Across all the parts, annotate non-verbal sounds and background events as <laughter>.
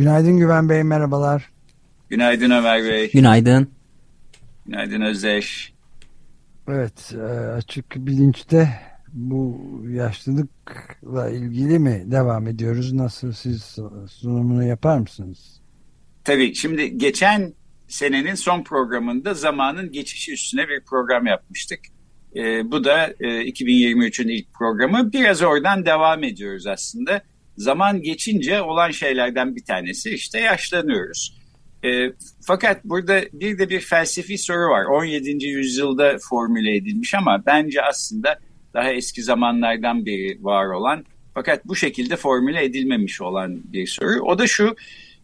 Günaydın Güven Bey, merhabalar. Günaydın Ömer Bey. Günaydın. Günaydın Özdeş. Evet, e, açık bilinçte bu yaşlılıkla ilgili mi devam ediyoruz? Nasıl siz sunumunu yapar mısınız? Tabii, şimdi geçen senenin son programında zamanın geçişi üstüne bir program yapmıştık. E, bu da e, 2023'ün ilk programı. Biraz oradan devam ediyoruz aslında. Zaman geçince olan şeylerden bir tanesi işte yaşlanıyoruz. E, fakat burada bir de bir felsefi soru var. 17. yüzyılda formüle edilmiş ama bence aslında daha eski zamanlardan beri var olan fakat bu şekilde formüle edilmemiş olan bir soru. O da şu,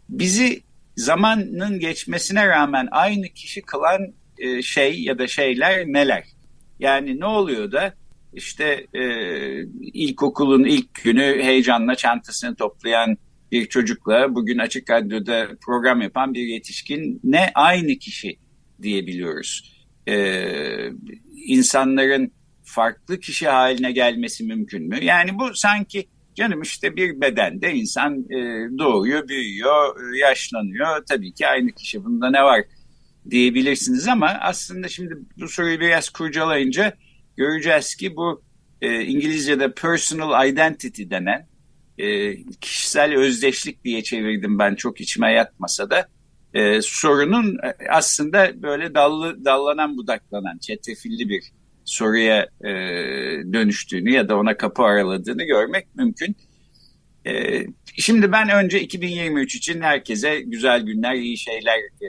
bizi zamanın geçmesine rağmen aynı kişi kılan e, şey ya da şeyler neler? Yani ne oluyor da işte e, ilkokulun ilk günü heyecanla çantasını toplayan bir çocukla bugün açık radyoda program yapan bir yetişkin ne aynı kişi diyebiliyoruz. E, insanların farklı kişi haline gelmesi mümkün mü? Yani bu sanki canım işte bir bedende insan e, doğuyor, büyüyor, e, yaşlanıyor. Tabii ki aynı kişi bunda ne var diyebilirsiniz ama aslında şimdi bu soruyu biraz kurcalayınca göreceğiz ki bu e, İngilizce'de personal identity denen e, kişisel özdeşlik diye çevirdim ben çok içime yatmasa da e, sorunun aslında böyle dallı dallanan budaklanan çetrefilli bir soruya e, dönüştüğünü ya da ona kapı araladığını görmek mümkün. E, şimdi ben önce 2023 için herkese güzel günler, iyi şeyler e,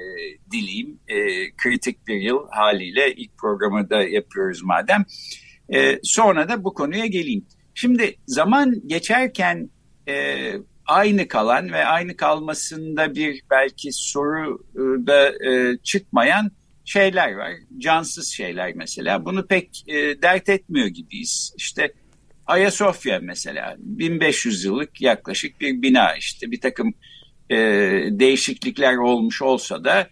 dileyim. E, kritik bir yıl haliyle ilk programı da yapıyoruz madem. E, sonra da bu konuya geleyim. Şimdi zaman geçerken e, aynı kalan ve aynı kalmasında bir belki soru da e, çıkmayan şeyler var. Cansız şeyler mesela. Bunu pek e, dert etmiyor gibiyiz. İşte Ayasofya mesela 1500 yıllık yaklaşık bir bina işte bir takım e, değişiklikler olmuş olsa da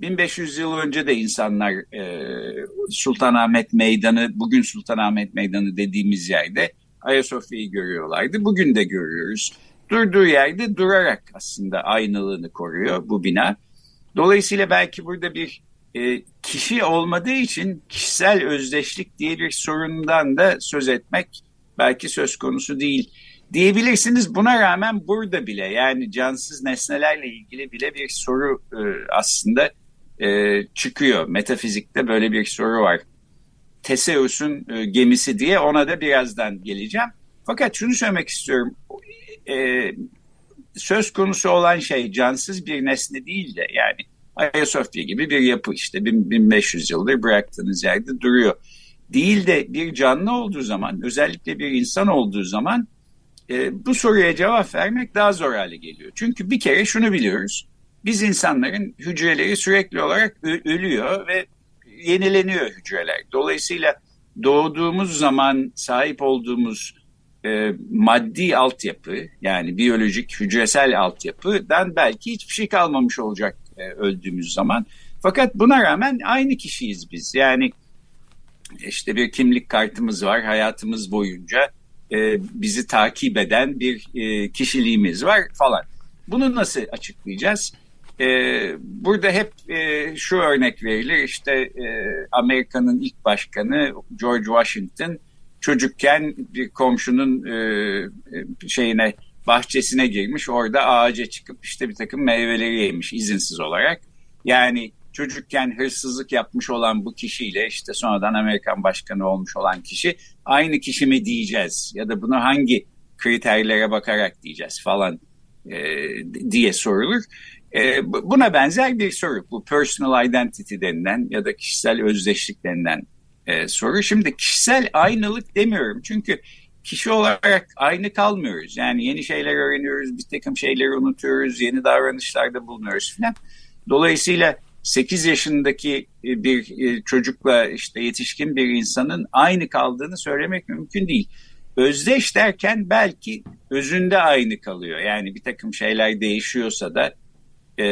1500 yıl önce de insanlar e, Sultanahmet Meydanı, bugün Sultanahmet Meydanı dediğimiz yerde Ayasofya'yı görüyorlardı. Bugün de görüyoruz. Durduğu yerde durarak aslında aynalığını koruyor bu bina. Dolayısıyla belki burada bir e, kişi olmadığı için kişisel özdeşlik diye bir sorundan da söz etmek belki söz konusu değil diyebilirsiniz. Buna rağmen burada bile yani cansız nesnelerle ilgili bile bir soru e, aslında e, çıkıyor. Metafizikte böyle bir soru var. Teseus'un e, gemisi diye ona da birazdan geleceğim. Fakat şunu söylemek istiyorum. E, söz konusu olan şey cansız bir nesne değil de yani Ayasofya gibi bir yapı işte 1500 yıldır bıraktığınız yerde duruyor. Değil de bir canlı olduğu zaman özellikle bir insan olduğu zaman e, bu soruya cevap vermek daha zor hale geliyor. Çünkü bir kere şunu biliyoruz. Biz insanların hücreleri sürekli olarak ölüyor ve yenileniyor hücreler. Dolayısıyla doğduğumuz zaman sahip olduğumuz e, maddi altyapı yani biyolojik hücresel altyapıdan belki hiçbir şey kalmamış olacak e, öldüğümüz zaman. Fakat buna rağmen aynı kişiyiz biz. Yani işte bir kimlik kartımız var hayatımız boyunca e, bizi takip eden bir e, kişiliğimiz var falan. Bunu nasıl açıklayacağız? E, burada hep e, şu örnek verilir işte e, Amerika'nın ilk başkanı George Washington çocukken bir komşunun e, e şeyine bahçesine girmiş orada ağaca çıkıp işte bir takım meyveleri yemiş izinsiz olarak. Yani çocukken hırsızlık yapmış olan bu kişiyle işte sonradan Amerikan başkanı olmuş olan kişi aynı kişi mi diyeceğiz ya da bunu hangi kriterlere bakarak diyeceğiz falan e, diye sorulur. E, buna benzer bir soru bu personal identity denilen ya da kişisel özdeşlik denilen e, soru. Şimdi kişisel aynılık demiyorum çünkü kişi olarak aynı kalmıyoruz. Yani yeni şeyler öğreniyoruz, bir takım şeyleri unutuyoruz, yeni davranışlarda bulunuyoruz filan. Dolayısıyla 8 yaşındaki e, bir e, çocukla işte yetişkin bir insanın aynı kaldığını söylemek mümkün değil. Özdeş derken belki özünde aynı kalıyor. Yani bir takım şeyler değişiyorsa da e,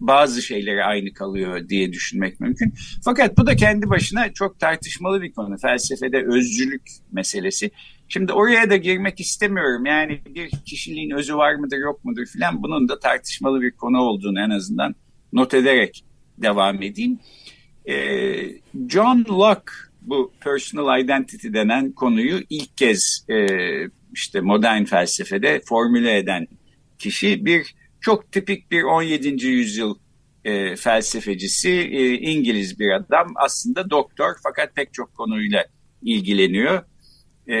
bazı şeyleri aynı kalıyor diye düşünmek mümkün. Fakat bu da kendi başına çok tartışmalı bir konu. Felsefede özcülük meselesi. Şimdi oraya da girmek istemiyorum. Yani bir kişiliğin özü var mıdır yok mudur filan bunun da tartışmalı bir konu olduğunu en azından not ederek devam edeyim. Ee, John Locke bu personal identity denen konuyu ilk kez e, işte modern felsefede formüle eden kişi bir çok tipik bir 17. yüzyıl e, felsefecisi e, İngiliz bir adam aslında doktor fakat pek çok konuyla ilgileniyor. E,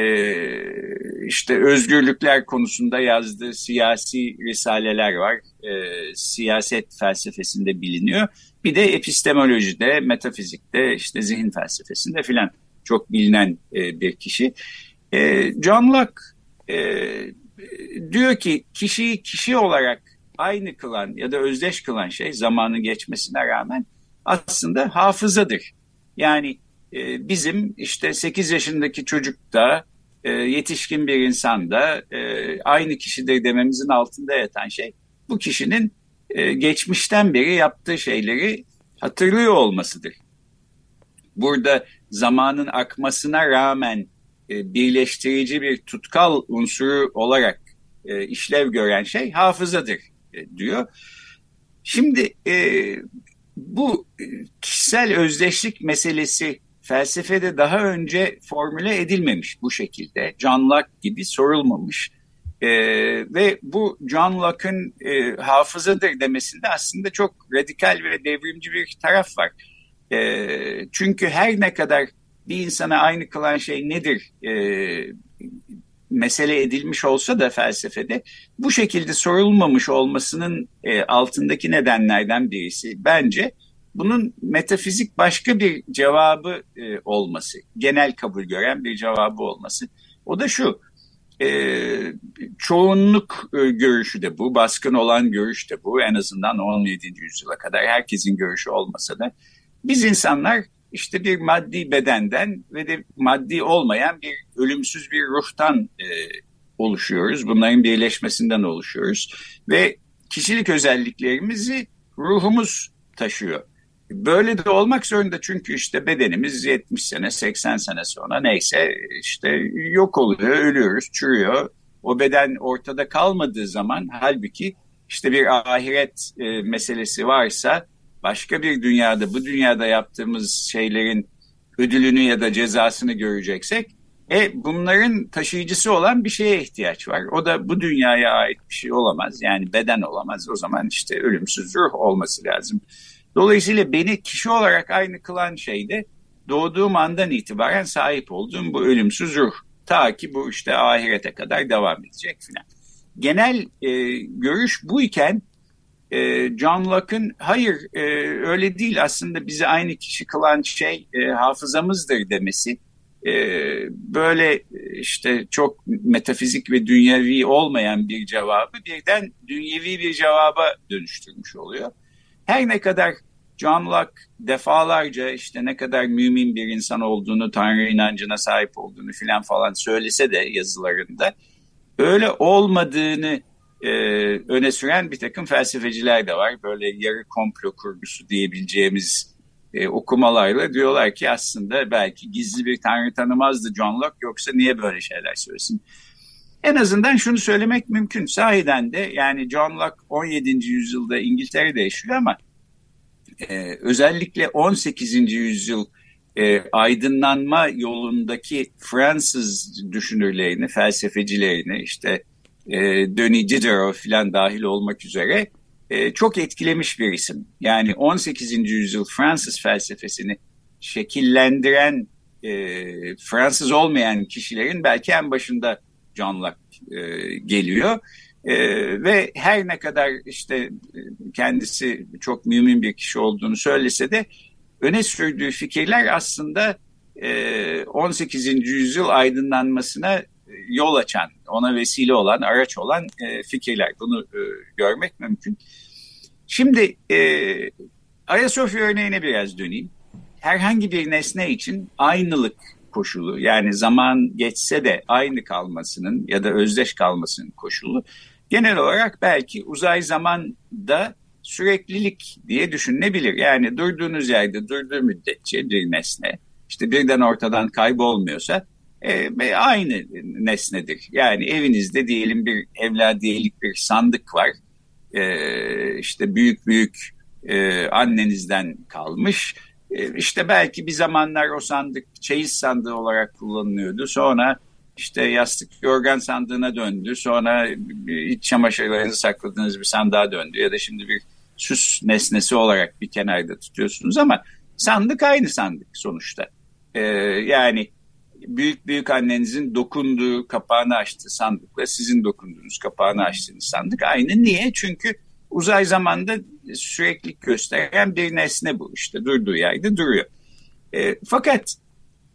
işte özgürlükler konusunda yazdığı siyasi risaleler var. E, siyaset felsefesinde biliniyor. Bir de epistemolojide, metafizikte, işte zihin felsefesinde filan çok bilinen e, bir kişi. E, John Locke e, diyor ki kişiyi kişi olarak aynı kılan ya da özdeş kılan şey zamanın geçmesine rağmen aslında hafızadır. Yani e, bizim işte 8 yaşındaki çocuk da e, yetişkin bir insan da e, aynı kişidir dememizin altında yatan şey bu kişinin e, geçmişten beri yaptığı şeyleri hatırlıyor olmasıdır. Burada zamanın akmasına rağmen e, birleştirici bir tutkal unsuru olarak e, işlev gören şey hafızadır diyor. Şimdi bu kişisel özdeşlik meselesi felsefede daha önce formüle edilmemiş bu şekilde. John Locke gibi sorulmamış. E, ve bu John Locke'ın e, hafızadır demesinde aslında çok radikal ve devrimci bir taraf var. E, çünkü her ne kadar bir insana aynı kılan şey nedir e, mesele edilmiş olsa da felsefede bu şekilde sorulmamış olmasının e, altındaki nedenlerden birisi bence bunun metafizik başka bir cevabı e, olması, genel kabul gören bir cevabı olması. O da şu, e, çoğunluk e, görüşü de bu, baskın olan görüş de bu. En azından 17. yüzyıla kadar herkesin görüşü olmasa da biz insanlar işte bir maddi bedenden ve de maddi olmayan bir ölümsüz bir ruhtan e, oluşuyoruz. Bunların birleşmesinden oluşuyoruz ve kişilik özelliklerimizi ruhumuz taşıyor. Böyle de olmak zorunda çünkü işte bedenimiz 70 sene 80 sene sonra neyse işte yok oluyor, ölüyoruz, çürüyor. O beden ortada kalmadığı zaman halbuki işte bir ahiret e, meselesi varsa başka bir dünyada bu dünyada yaptığımız şeylerin ödülünü ya da cezasını göreceksek e bunların taşıyıcısı olan bir şeye ihtiyaç var. O da bu dünyaya ait bir şey olamaz. Yani beden olamaz. O zaman işte ölümsüz ruh olması lazım. Dolayısıyla beni kişi olarak aynı kılan şey de doğduğum andan itibaren sahip olduğum bu ölümsüz ruh. Ta ki bu işte ahirete kadar devam edecek filan. Genel e, görüş bu iken e, John Locke'ın hayır e, öyle değil aslında bizi aynı kişi kılan şey e, hafızamızdır demesi e, böyle işte çok metafizik ve dünyevi olmayan bir cevabı birden dünyevi bir cevaba dönüştürmüş oluyor. Her ne kadar John Locke defalarca işte ne kadar mümin bir insan olduğunu, Tanrı inancına sahip olduğunu filan falan söylese de yazılarında öyle olmadığını e, öne süren bir takım felsefeciler de var. Böyle yarı komplo kurgusu diyebileceğimiz e, okumalarla diyorlar ki aslında belki gizli bir tanrı tanımazdı John Locke yoksa niye böyle şeyler söylesin? En azından şunu söylemek mümkün. Sahiden de yani John Locke 17. yüzyılda İngiltere'de yaşıyor ama e, özellikle 18. yüzyıl e, aydınlanma yolundaki Fransız düşünürlerini, felsefecilerini işte e, Denis Diderot falan dahil olmak üzere e, çok etkilemiş bir isim. Yani 18. yüzyıl Fransız felsefesini şekillendiren e, Fransız olmayan kişilerin belki en başında John Locke e, geliyor. E, ve her ne kadar işte kendisi çok mümin bir kişi olduğunu söylese de öne sürdüğü fikirler aslında 18. yüzyıl aydınlanmasına yol açan, ona vesile olan, araç olan fikirler. Bunu görmek mümkün. Şimdi Ayasofya örneğine biraz döneyim. Herhangi bir nesne için aynılık koşulu yani zaman geçse de aynı kalmasının ya da özdeş kalmasının koşulu genel olarak belki uzay zamanda süreklilik diye düşünülebilir. Yani durduğunuz yerde durduğu müddetçe bir nesne işte birden ortadan kaybolmuyorsa e, aynı nesnedir. Yani evinizde diyelim bir evladiyelik bir sandık var. E, işte büyük büyük e, annenizden kalmış. E, işte belki bir zamanlar o sandık çeyiz sandığı olarak kullanılıyordu. Sonra işte yastık yorgan sandığına döndü. Sonra iç çamaşırlarınızı sakladığınız bir sandığa döndü. Ya da şimdi bir süs nesnesi olarak bir kenarda tutuyorsunuz ama sandık aynı sandık sonuçta. Ee, yani büyük büyük annenizin dokunduğu kapağını açtığı sandıkla sizin dokunduğunuz kapağını açtığınız sandık aynı. Niye? Çünkü uzay zamanda sürekli gösteren bir nesne bu işte durduğu yerde duruyor. E, fakat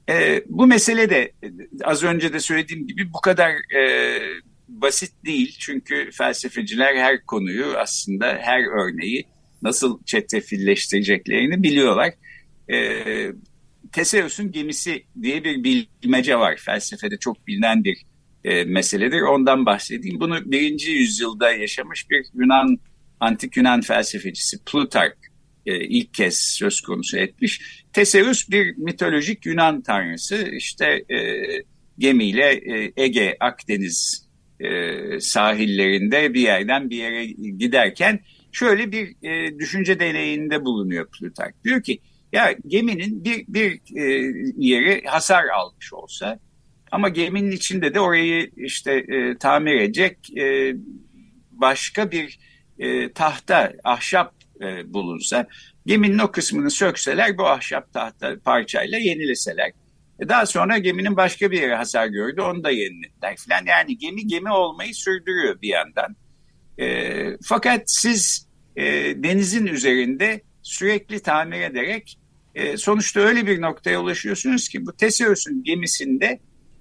e, bu mesele de az önce de söylediğim gibi bu kadar e, basit değil. Çünkü felsefeciler her konuyu aslında her örneği nasıl çetrefilleştireceklerini biliyorlar. E, Teseus'un gemisi diye bir bilmece var. Felsefede çok bilinen bir e, meseledir. Ondan bahsedeyim. Bunu birinci yüzyılda yaşamış bir Yunan antik Yunan felsefecisi Plutark e, ilk kez söz konusu etmiş. Teseus bir mitolojik Yunan tanrısı. İşte e, gemiyle e, Ege, Akdeniz e, sahillerinde bir yerden bir yere giderken şöyle bir e, düşünce deneyinde bulunuyor Plutark. Diyor ki ya geminin bir, bir e, yeri hasar almış olsa ama geminin içinde de orayı işte e, tamir edecek e, başka bir e, tahta, ahşap e, bulunsa geminin o kısmını sökseler bu ahşap tahta parçayla yenileseler. E, daha sonra geminin başka bir yere hasar gördü onu da yenilediler falan. Yani gemi gemi olmayı sürdürüyor bir yandan. E, fakat siz e, denizin üzerinde sürekli tamir ederek e, sonuçta öyle bir noktaya ulaşıyorsunuz ki bu Teseus'un gemisinde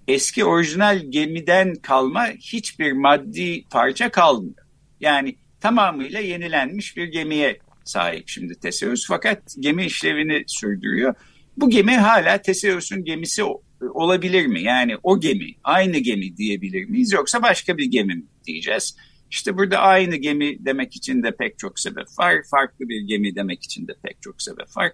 eski orijinal gemiden kalma hiçbir maddi parça kalmıyor. Yani tamamıyla yenilenmiş bir gemiye sahip şimdi Teseus fakat gemi işlevini sürdürüyor. Bu gemi hala Teseus'un gemisi olabilir mi? Yani o gemi, aynı gemi diyebilir miyiz yoksa başka bir gemi mi diyeceğiz? İşte burada aynı gemi demek için de pek çok sebep var. Farklı bir gemi demek için de pek çok sebep var.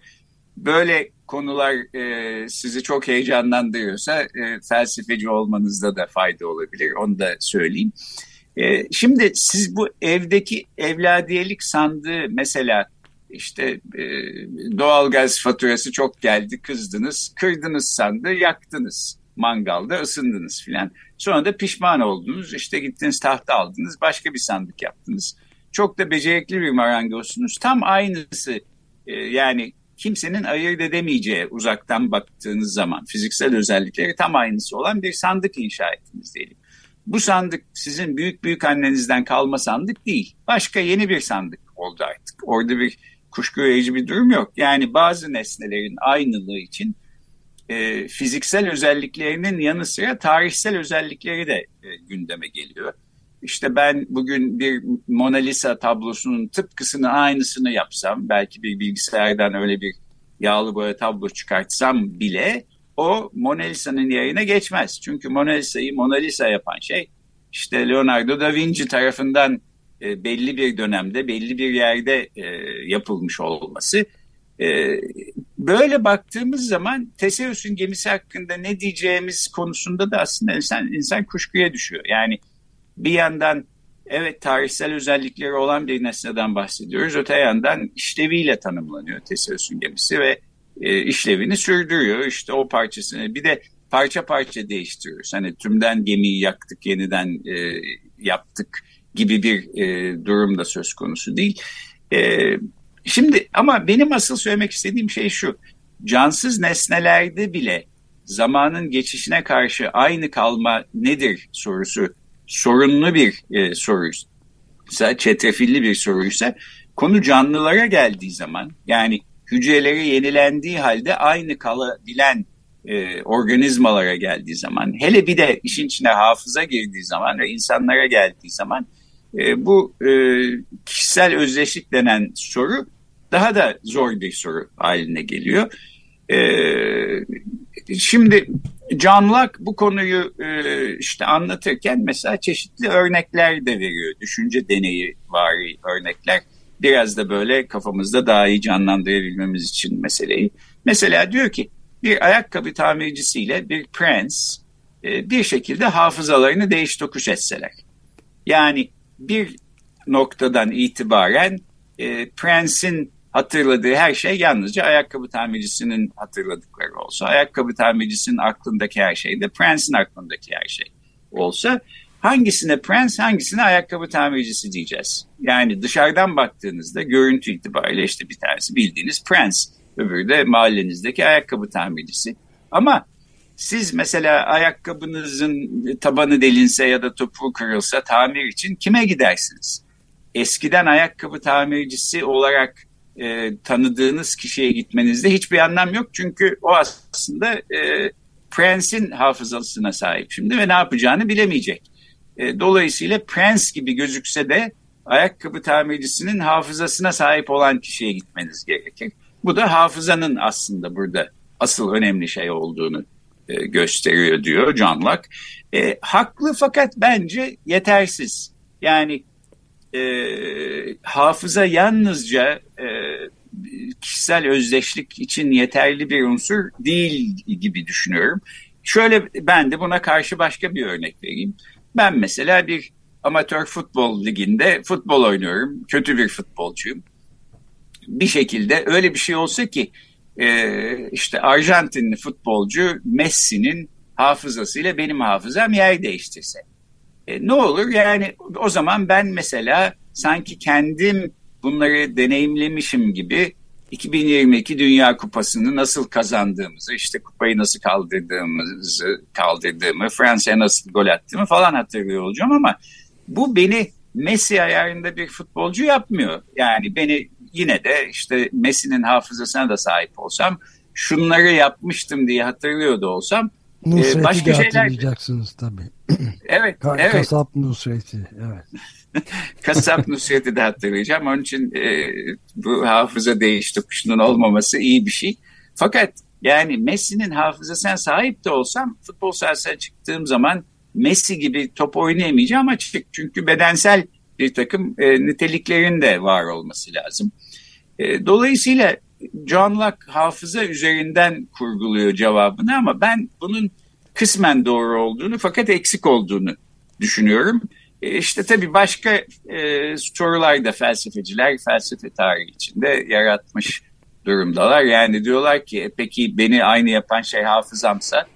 Böyle konular e, sizi çok heyecanlandırıyorsa e, felsefeci olmanızda da fayda olabilir. Onu da söyleyeyim. E, şimdi siz bu evdeki evladiyelik sandığı mesela işte e, doğalgaz faturası çok geldi kızdınız, kırdınız sandığı yaktınız mangalda ısındınız filan. Sonra da pişman oldunuz işte gittiniz tahta aldınız başka bir sandık yaptınız. Çok da becerikli bir marangozsunuz. Tam aynısı e, yani kimsenin ayırt edemeyeceği uzaktan baktığınız zaman fiziksel özellikleri tam aynısı olan bir sandık inşa ettiniz diyelim. Bu sandık sizin büyük büyük annenizden kalma sandık değil. Başka yeni bir sandık oldu artık. Orada bir kuşku verici bir durum yok. Yani bazı nesnelerin aynılığı için e, fiziksel özelliklerinin yanı sıra tarihsel özellikleri de e, gündeme geliyor. İşte ben bugün bir Mona Lisa tablosunun tıpkısını aynısını yapsam, belki bir bilgisayardan öyle bir yağlı boya tablo çıkartsam bile o Mona Lisa'nın yerine geçmez. Çünkü Mona Lisa'yı Mona Lisa yapan şey işte Leonardo da Vinci tarafından e, belli bir dönemde belli bir yerde e, yapılmış olması. E, böyle baktığımız zaman Teseus'un gemisi hakkında ne diyeceğimiz konusunda da aslında insan, insan kuşkuya düşüyor. Yani bir yandan evet tarihsel özellikleri olan bir nesneden bahsediyoruz. Öte yandan işleviyle tanımlanıyor Teseus'un gemisi ve e, işlevini sürdürüyor. İşte o parçasını bir de parça parça değiştiriyoruz. Hani tümden gemiyi yaktık yeniden e, yaptık gibi bir e, durum da söz konusu değil. E, şimdi ama benim asıl söylemek istediğim şey şu. Cansız nesnelerde bile zamanın geçişine karşı aynı kalma nedir sorusu sorunlu bir e, soruysa, çetrefilli bir soruysa konu canlılara geldiği zaman yani hücreleri yenilendiği halde aynı kalabilen e, organizmalara geldiği zaman, hele bir de işin içine hafıza girdiği zaman ve insanlara geldiği zaman e, bu e, kişisel özdeşlik denen soru daha da zor bir soru haline geliyor. E, şimdi John Locke bu konuyu e, işte anlatırken mesela çeşitli örnekler de veriyor. Düşünce deneyi vari örnekler. Biraz da böyle kafamızda daha iyi canlandırabilmemiz için meseleyi. Mesela diyor ki bir ayakkabı tamircisiyle bir prens e, bir şekilde hafızalarını değiş tokuş etseler. Yani bir noktadan itibaren e, prensin hatırladığı her şey yalnızca ayakkabı tamircisinin hatırladıkları olsa, ayakkabı tamircisinin aklındaki her şey de prensin aklındaki her şey olsa hangisine prens hangisine ayakkabı tamircisi diyeceğiz. Yani dışarıdan baktığınızda görüntü itibariyle işte bir tanesi bildiğiniz prens, öbürü de mahallenizdeki ayakkabı tamircisi. Ama siz mesela ayakkabınızın tabanı delinse ya da topuğu kırılsa tamir için kime gidersiniz? Eskiden ayakkabı tamircisi olarak e, tanıdığınız kişiye gitmenizde hiçbir anlam yok. Çünkü o aslında e, Prince'in hafızasına sahip şimdi ve ne yapacağını bilemeyecek. E, dolayısıyla Prince gibi gözükse de ayakkabı tamircisinin hafızasına sahip olan kişiye gitmeniz gerekir. Bu da hafızanın aslında burada asıl önemli şey olduğunu e, gösteriyor diyor John Locke. E, haklı fakat bence yetersiz. Yani e, hafıza yalnızca e, kişisel özdeşlik için yeterli bir unsur değil gibi düşünüyorum. Şöyle ben de buna karşı başka bir örnek vereyim. Ben mesela bir amatör futbol liginde futbol oynuyorum. Kötü bir futbolcuyum. Bir şekilde öyle bir şey olsa ki e, işte Arjantinli futbolcu Messi'nin hafızasıyla benim hafızam yer değiştirse. E, ne olur yani o zaman ben mesela sanki kendim bunları deneyimlemişim gibi 2022 Dünya Kupası'nı nasıl kazandığımızı, işte kupayı nasıl kaldırdığımızı, kaldırdığımı, Fransa'ya nasıl gol attığımı falan hatırlıyor olacağım ama bu beni Messi ayarında bir futbolcu yapmıyor. Yani beni yine de işte Messi'nin hafızasına da sahip olsam, şunları yapmıştım diye hatırlıyordu olsam Nusret'i başka de hatırlayacaksınız tabii. evet, Ka evet. Kasap Nusret'i, evet. <laughs> Kasap Nusret'i de hatırlayacağım. Onun için e, bu hafıza değiş tokuşunun olmaması iyi bir şey. Fakat yani Messi'nin hafızasına sahip de olsam futbol sahasına çıktığım zaman Messi gibi top oynayamayacağım açık. Çünkü bedensel bir takım e, niteliklerin de var olması lazım. E, dolayısıyla John Locke hafıza üzerinden kurguluyor cevabını ama ben bunun kısmen doğru olduğunu fakat eksik olduğunu düşünüyorum. E işte tabii başka e, sorular da felsefeciler felsefe tarihi içinde yaratmış durumdalar. Yani diyorlar ki e, peki beni aynı yapan şey hafızamsa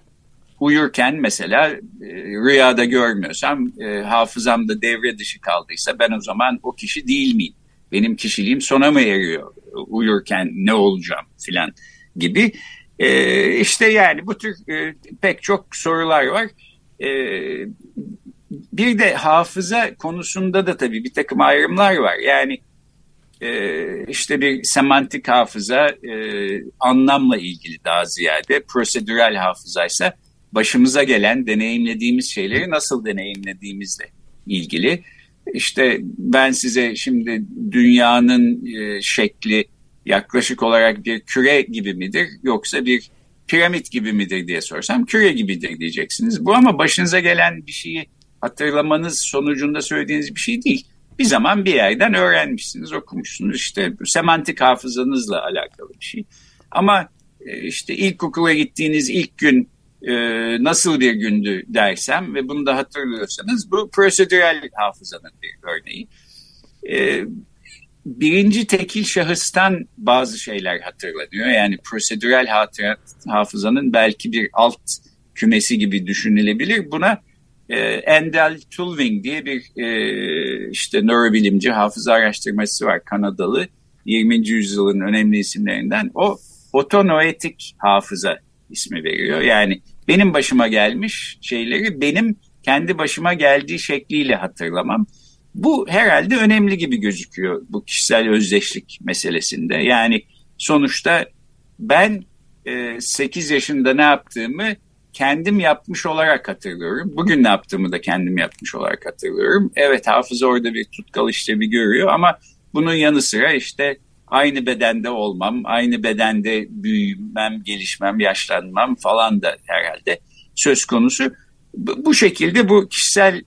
uyurken mesela e, rüyada görmüyorsam e, hafızamda devre dışı kaldıysa ben o zaman o kişi değil miyim? Benim kişiliğim sona mı eriyor? Uyurken ne olacağım filan gibi. E, işte yani bu tür e, pek çok sorular var. E, bir de hafıza konusunda da tabii bir takım ayrımlar var. Yani e, işte bir semantik hafıza e, anlamla ilgili daha ziyade prosedürel hafızaysa başımıza gelen deneyimlediğimiz şeyleri nasıl deneyimlediğimizle ilgili. İşte ben size şimdi dünyanın e, şekli yaklaşık olarak bir küre gibi midir yoksa bir piramit gibi midir diye sorsam küre gibidir diyeceksiniz. Bu ama başınıza gelen bir şeyi hatırlamanız sonucunda söylediğiniz bir şey değil. Bir zaman bir yerden öğrenmişsiniz, okumuşsunuz. İşte semantik hafızanızla alakalı bir şey. Ama e, işte ilkokula gittiğiniz ilk gün e, nasıl bir gündü dersem ve bunu da hatırlıyorsanız bu prosedürel hafızanın bir örneği. E, birinci tekil şahıstan bazı şeyler hatırlanıyor. Yani prosedürel hafızanın belki bir alt kümesi gibi düşünülebilir. Buna e, Endel Tulving diye bir e, işte nörobilimci hafıza araştırması var Kanadalı. 20. yüzyılın önemli isimlerinden. O otonoetik hafıza ismi veriyor. Yani benim başıma gelmiş şeyleri benim kendi başıma geldiği şekliyle hatırlamam. Bu herhalde önemli gibi gözüküyor bu kişisel özdeşlik meselesinde. Yani sonuçta ben e, 8 yaşında ne yaptığımı kendim yapmış olarak hatırlıyorum. Bugün yaptığımı da kendim yapmış olarak hatırlıyorum. Evet hafıza orada bir tutkal işlevi görüyor ama bunun yanı sıra işte aynı bedende olmam, aynı bedende büyümem, gelişmem, yaşlanmam falan da herhalde söz konusu. Bu şekilde bu kişisel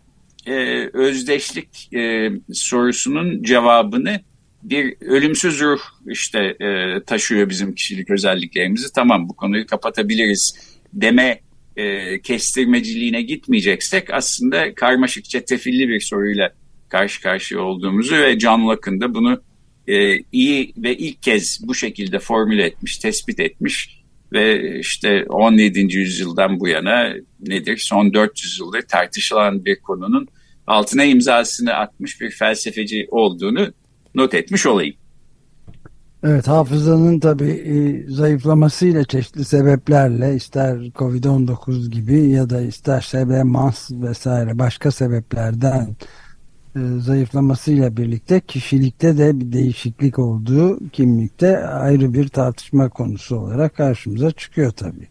e, özdeşlik e, sorusunun cevabını bir ölümsüz ruh işte e, taşıyor bizim kişilik özelliklerimizi. Tamam bu konuyu kapatabiliriz deme e, kestirmeciliğine gitmeyeceksek aslında karmaşık çetrefilli bir soruyla karşı karşıya olduğumuzu ve John Locke'ın da bunu e, iyi ve ilk kez bu şekilde formüle etmiş, tespit etmiş ve işte 17. yüzyıldan bu yana nedir son 400 yıldır tartışılan bir konunun altına imzasını atmış bir felsefeci olduğunu not etmiş olayım. Evet hafızanın tabii e, zayıflamasıyla çeşitli sebeplerle ister Covid-19 gibi ya da isterse demans vesaire başka sebeplerden e, zayıflamasıyla birlikte kişilikte de bir değişiklik olduğu kimlikte ayrı bir tartışma konusu olarak karşımıza çıkıyor tabii.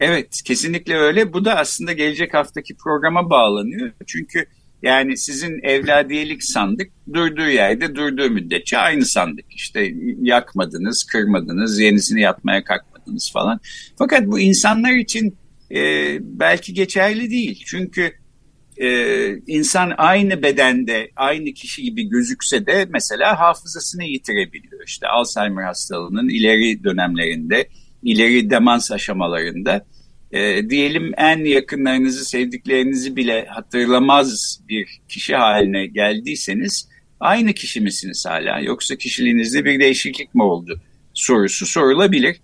Evet kesinlikle öyle. Bu da aslında gelecek haftaki programa bağlanıyor. Çünkü yani sizin evladiyelik sandık durduğu yerde durduğu müddetçe aynı sandık. İşte yakmadınız, kırmadınız, yenisini yapmaya kalkmadınız falan. Fakat bu insanlar için e, belki geçerli değil. Çünkü e, insan aynı bedende, aynı kişi gibi gözükse de mesela hafızasını yitirebiliyor. İşte Alzheimer hastalığının ileri dönemlerinde, ileri demans aşamalarında e, diyelim en yakınlarınızı, sevdiklerinizi bile hatırlamaz bir kişi haline geldiyseniz aynı kişi misiniz hala yoksa kişiliğinizde bir değişiklik mi oldu sorusu sorulabilir.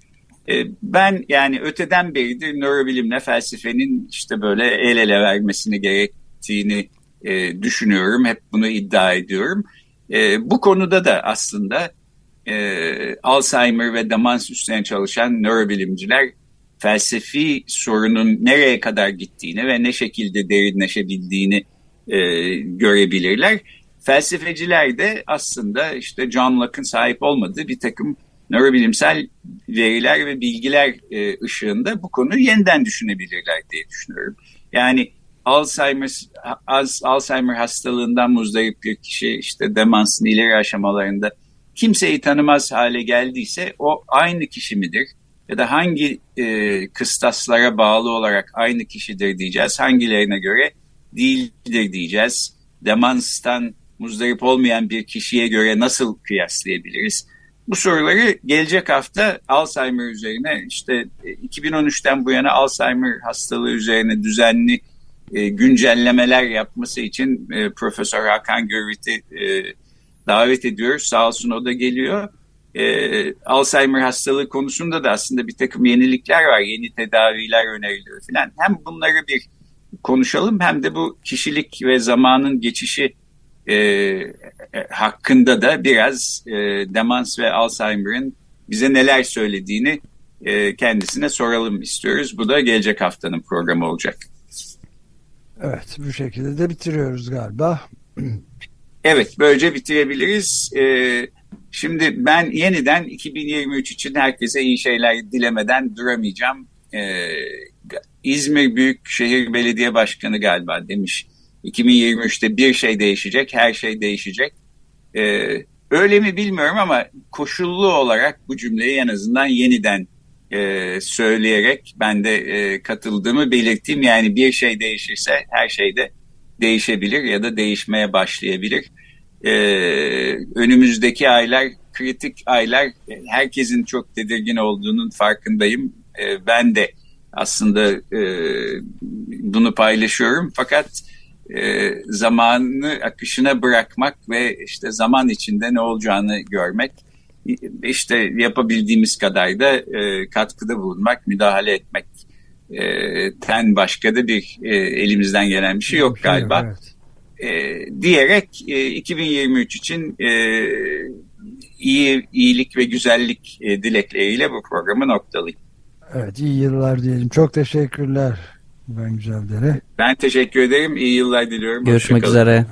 E, ben yani öteden beridir nörobilimle felsefenin işte böyle el ele vermesini gerektiğini e, düşünüyorum. Hep bunu iddia ediyorum. E, bu konuda da aslında e, Alzheimer ve demans üstüne çalışan nörobilimciler felsefi sorunun nereye kadar gittiğini ve ne şekilde derinleşebildiğini e, görebilirler. Felsefeciler de aslında işte John Locke'ın sahip olmadığı bir takım nörobilimsel veriler ve bilgiler e, ışığında bu konuyu yeniden düşünebilirler diye düşünüyorum. Yani Alzheimer, Alzheimer hastalığından muzdarip bir kişi işte demansın ileri aşamalarında kimseyi tanımaz hale geldiyse o aynı kişi midir? Ya da hangi e, kıstaslara bağlı olarak aynı kişidir diyeceğiz, hangilerine göre değildir diyeceğiz. Demanstan muzdarip olmayan bir kişiye göre nasıl kıyaslayabiliriz? Bu soruları gelecek hafta Alzheimer üzerine işte 2013'ten e, bu yana Alzheimer hastalığı üzerine düzenli e, güncellemeler yapması için e, Profesör Hakan Görvit'i e, davet ediyoruz. Sağ olsun o da geliyor e, Alzheimer hastalığı konusunda da aslında bir takım yenilikler var. Yeni tedaviler öneriliyor falan. Hem bunları bir konuşalım hem de bu kişilik ve zamanın geçişi e, hakkında da biraz e, demans ve Alzheimer'ın bize neler söylediğini e, kendisine soralım istiyoruz. Bu da gelecek haftanın programı olacak. Evet bu şekilde de bitiriyoruz galiba. <clears throat> Evet böylece bitirebiliriz. Ee, Şimdi ben yeniden 2023 için herkese iyi şeyler dilemeden duramayacağım. Ee, İzmir Büyükşehir Belediye Başkanı galiba demiş 2023'te bir şey değişecek, her şey değişecek. Ee, öyle mi bilmiyorum ama koşullu olarak bu cümleyi en azından yeniden e, söyleyerek ben de e, katıldığımı belirteyim. Yani bir şey değişirse her şey de değişebilir ya da değişmeye başlayabilir e, önümüzdeki aylar kritik aylar herkesin çok tedirgin olduğunun farkındayım. E, ben de aslında e, bunu paylaşıyorum fakat e, zamanı akışına bırakmak ve işte zaman içinde ne olacağını görmek işte yapabildiğimiz kadar da e, katkıda bulunmak, müdahale etmek e, ten başka da bir e, elimizden gelen bir şey yok galiba. Evet e, diyerek e, 2023 için e, iyi iyilik ve güzellik e, dilekleriyle bu programı noktalayayım. Evet iyi yıllar diyelim. Çok teşekkürler Ben Güzeldere. Ben teşekkür ederim. İyi yıllar diliyorum. Görüşmek üzere.